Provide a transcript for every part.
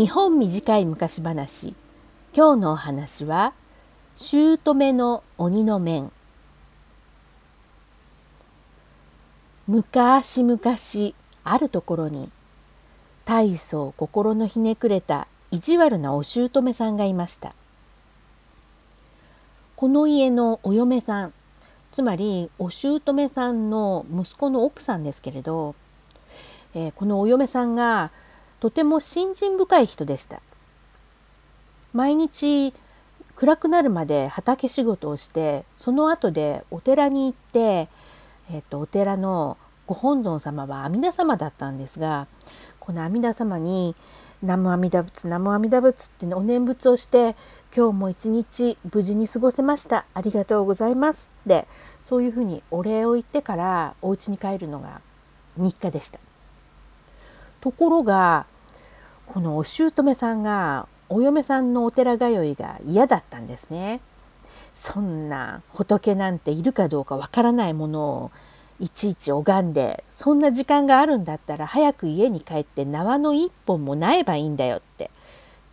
日本短い昔話。今日のお話は姑の鬼の面。昔々あるところに大層心のひねくれた意地悪なお姑さんがいました。この家のお嫁さんつまりお姑さんの息子の奥さんですけれど、えー、このお嫁さんがとても信心深い人でした。毎日暗くなるまで畑仕事をしてその後でお寺に行って、えーと、お寺のご本尊様は阿弥陀様だったんですがこの阿弥陀様に「南無阿弥陀仏南無阿弥陀仏」ってお念仏をして「今日も一日無事に過ごせました。ありがとうございます」ってそういうふうにお礼を言ってからお家に帰るのが日課でした。ところがこのお姑さんがお嫁さんのお寺通いが嫌だったんですね。そんな仏なんているかどうかわからないものをいちいち拝んでそんな時間があるんだったら早く家に帰って縄の一本もないばいいんだよって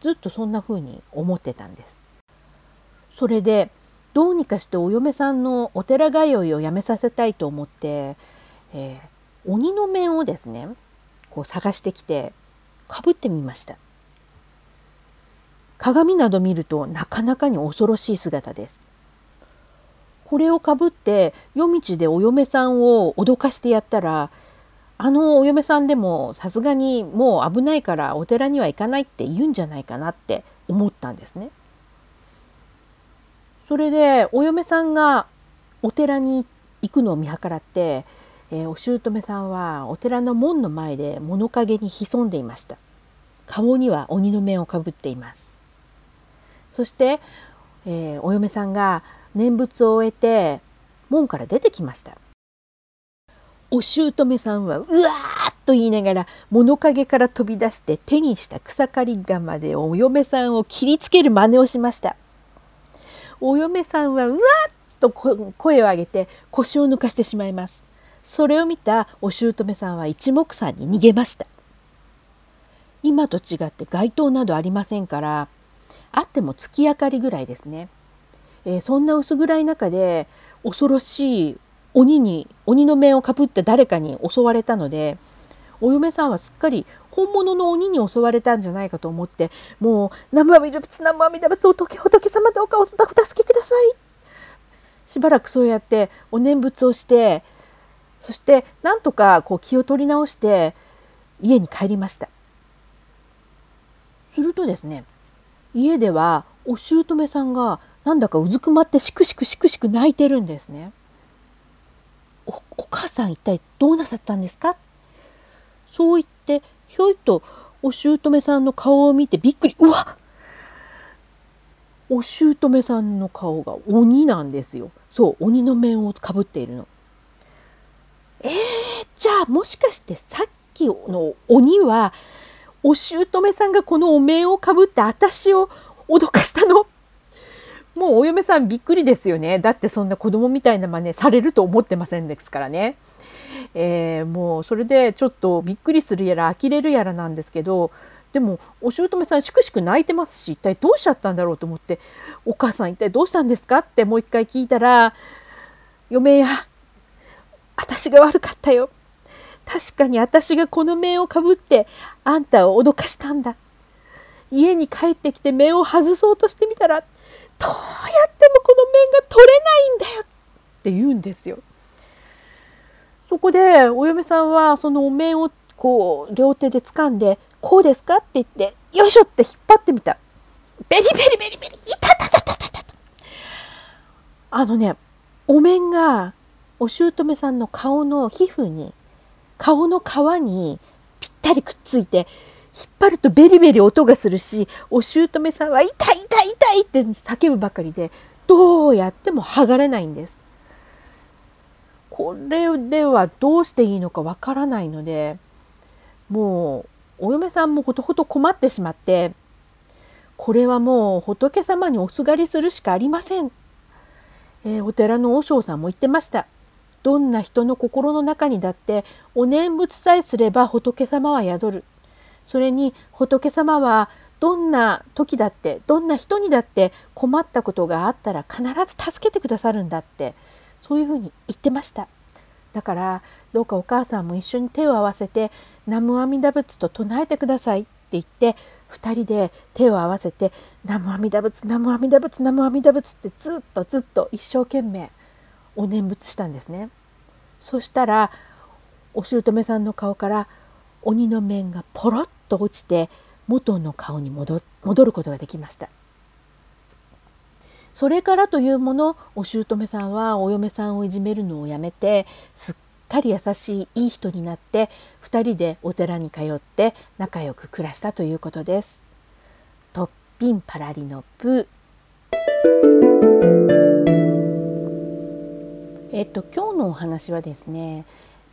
ずっとそんな風に思ってたんです。それでどうにかしてお嫁さんのお寺通いをやめさせたいと思って、えー、鬼の面をですねこう探してきてかぶってみました鏡など見るとなかなかに恐ろしい姿ですこれをかぶって夜道でお嫁さんを脅かしてやったらあのお嫁さんでもさすがにもう危ないからお寺には行かないって言うんじゃないかなって思ったんですね。それでお嫁さんがお寺に行くのを見計らってえー、お姑さんはお寺の門の前で物陰に潜んでいました。顔には鬼の面をかぶっています。そして、えー、お嫁さんが念仏を終えて門から出てきました。お姑さんはうわーっと言いながら物陰から飛び出して手にした草刈り鎌でお嫁さんを切りつける真似をしました。お嫁さんはうわーっと声を上げて腰を抜かしてしまいます。それを見たお姑さんは一目散に逃げました。今と違って街灯などありませんからあっても月明かりぐらいですね、えー、そんな薄暗い中で恐ろしい鬼に鬼の面をかぶって誰かに襲われたのでお嫁さんはすっかり本物の鬼に襲われたんじゃないかと思ってもう「南無阿弥陀仏南無阿弥陀仏仏仏様どうかお助けください」しばらくそうやってお念仏をしてそしてなんとかこう気を取り直して家に帰りました。するとですね家ではお姑さんがなんだかうずくまってしくしくしくしく泣いてるんですね。おお母さん一体どうなさったんですか？そう言ってひょいとお姑さんの顔を見てびっくりうわお姑さんの顔が鬼なんですよ。そう鬼の面をかぶっているの。えー、じゃあもしかしてさっきの鬼はお姑さんがこのお面をかぶって私を脅かしたの？もうお嫁さんびっくりですよねだってそんな子供みたいな真似されると思ってませんですからね。えー、もうそれでちょっとびっくりするやら呆れるやらなんですけどでもお姑さんしくしく泣いてますし一体どうしちゃったんだろうと思って「お母さん一体どうしたんですか?」ってもう一回聞いたら「嫁や私が悪かったよ。確かに私がこの面をかぶってあんたを脅かしたんだ。家に帰ってきて面を外そうとしてみたらどうやってもこの面が取れないんだよって言うんですよ。そこでお嫁さんはそのお面をこう両手で掴んで「こうですか?」って言って「よいしょ!」って引っ張ってみた。ベリベリベリベリいたたたたたたあのねお面がお姑さんの顔の皮膚に顔の皮にぴったりくっついて引っ張るとベリベリ音がするしお姑さんは痛い痛い痛いって叫ぶばかりでどうやっても剥がれないんです。これではどうしていいのかわからないのでもうお嫁さんもほとほと困ってしまってこれはもう仏様におすがりするしかありません。えー、お寺の和尚さんも言ってました。どんな人の心の中にだってお念仏さえすれば仏様は宿る。それに仏様はどんな時だってどんな人にだって困ったことがあったら必ず助けてくださるんだってそういうふうに言ってました。だからどうかお母さんも一緒に手を合わせて「南無阿弥陀仏」と唱えてくださいって言って2人で手を合わせて「南無阿弥陀仏南無阿弥陀仏南無阿弥陀仏」ってずっとずっと一生懸命お念仏したんですね。そしたらお姑さんの顔から鬼の面がポロッと落ちて元の顔に戻ることができましたそれからというものお姑さんはお嫁さんをいじめるのをやめてすっかり優しいいい人になって2人でお寺に通って仲良く暮らしたということです。トッピンパラリのプえっと今日のお話はですね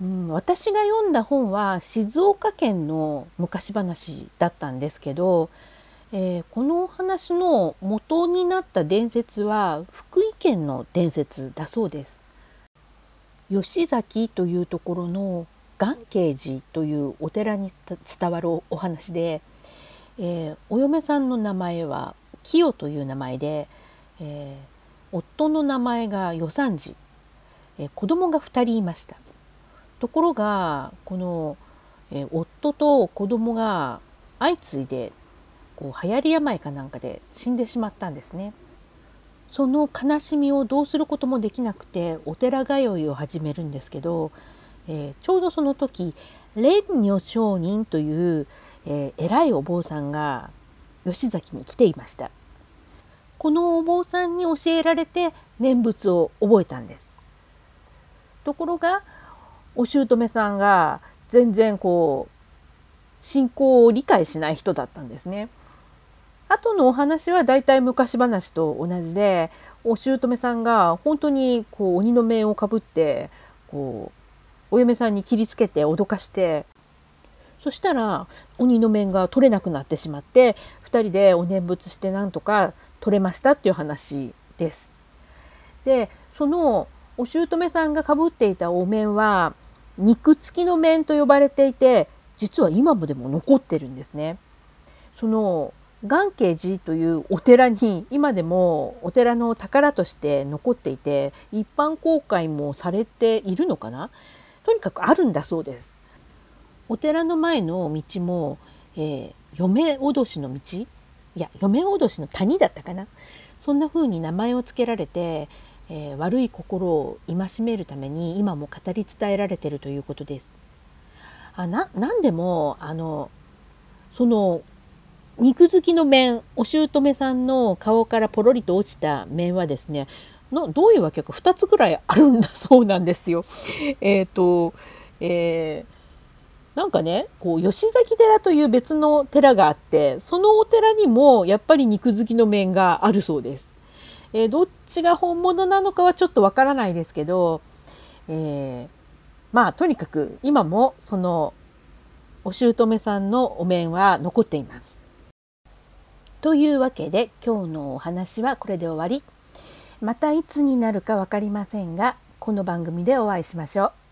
うん、私が読んだ本は静岡県の昔話だったんですけど、えー、このお話の元になった伝説は福井県の伝説だそうです。吉崎というところの願慶寺というお寺に伝わるお話で、えー、お嫁さんの名前は清という名前で、えー、夫の名前が与三寺、えー、子供が2人いました。ところがこの、えー、夫と子供が相次いでこう流行り病かなんかで死んでしまったんですね。その悲しみをどうすることもできなくてお寺通いを始めるんですけど、えー、ちょうどその時蓮如上人という、えー、偉いお坊さんが吉崎に来ていました。このお坊さんに教えられて念仏を覚えたんです。ところがお姑さんが全然こう信仰を理解しない人だったんですね。後のお話はだいたい昔話と同じでお姑さんが本当にこう鬼の面をかぶってこうお嫁さんに切りつけて脅かしてそしたら鬼の面が取れなくなってしまって2人でお念仏してなんとか取れましたっていう話です。でそのお姑さんがかぶっていたお面は肉付きの面と呼ばれていて実は今もでも残ってるんですね。その願慶寺というお寺に今でもお寺の宝として残っていて一般公開もされているのかな？とにかくあるんだそうです。お寺の前の道も、えー、嫁おどしの道？いや嫁おどしの谷だったかな？そんな風に名前を付けられてえー、悪い心を戒めるために今も語り伝えられているということです。あな何でもあのその肉付きの面お姑さんの顔からポロリと落ちた面はですねのどういうわけか2つぐらいあるんだそうなんですよ。えっ、ー、と、えー、なんかねこう吉崎寺という別の寺があってそのお寺にもやっぱり肉付きの面があるそうです。えー、どっちが本物なのかはちょっとわからないですけど、えー、まあとにかく今もそのお姑さんのお面は残っています。というわけで今日のお話はこれで終わり。またいつになるか分かりませんがこの番組でお会いしましょう。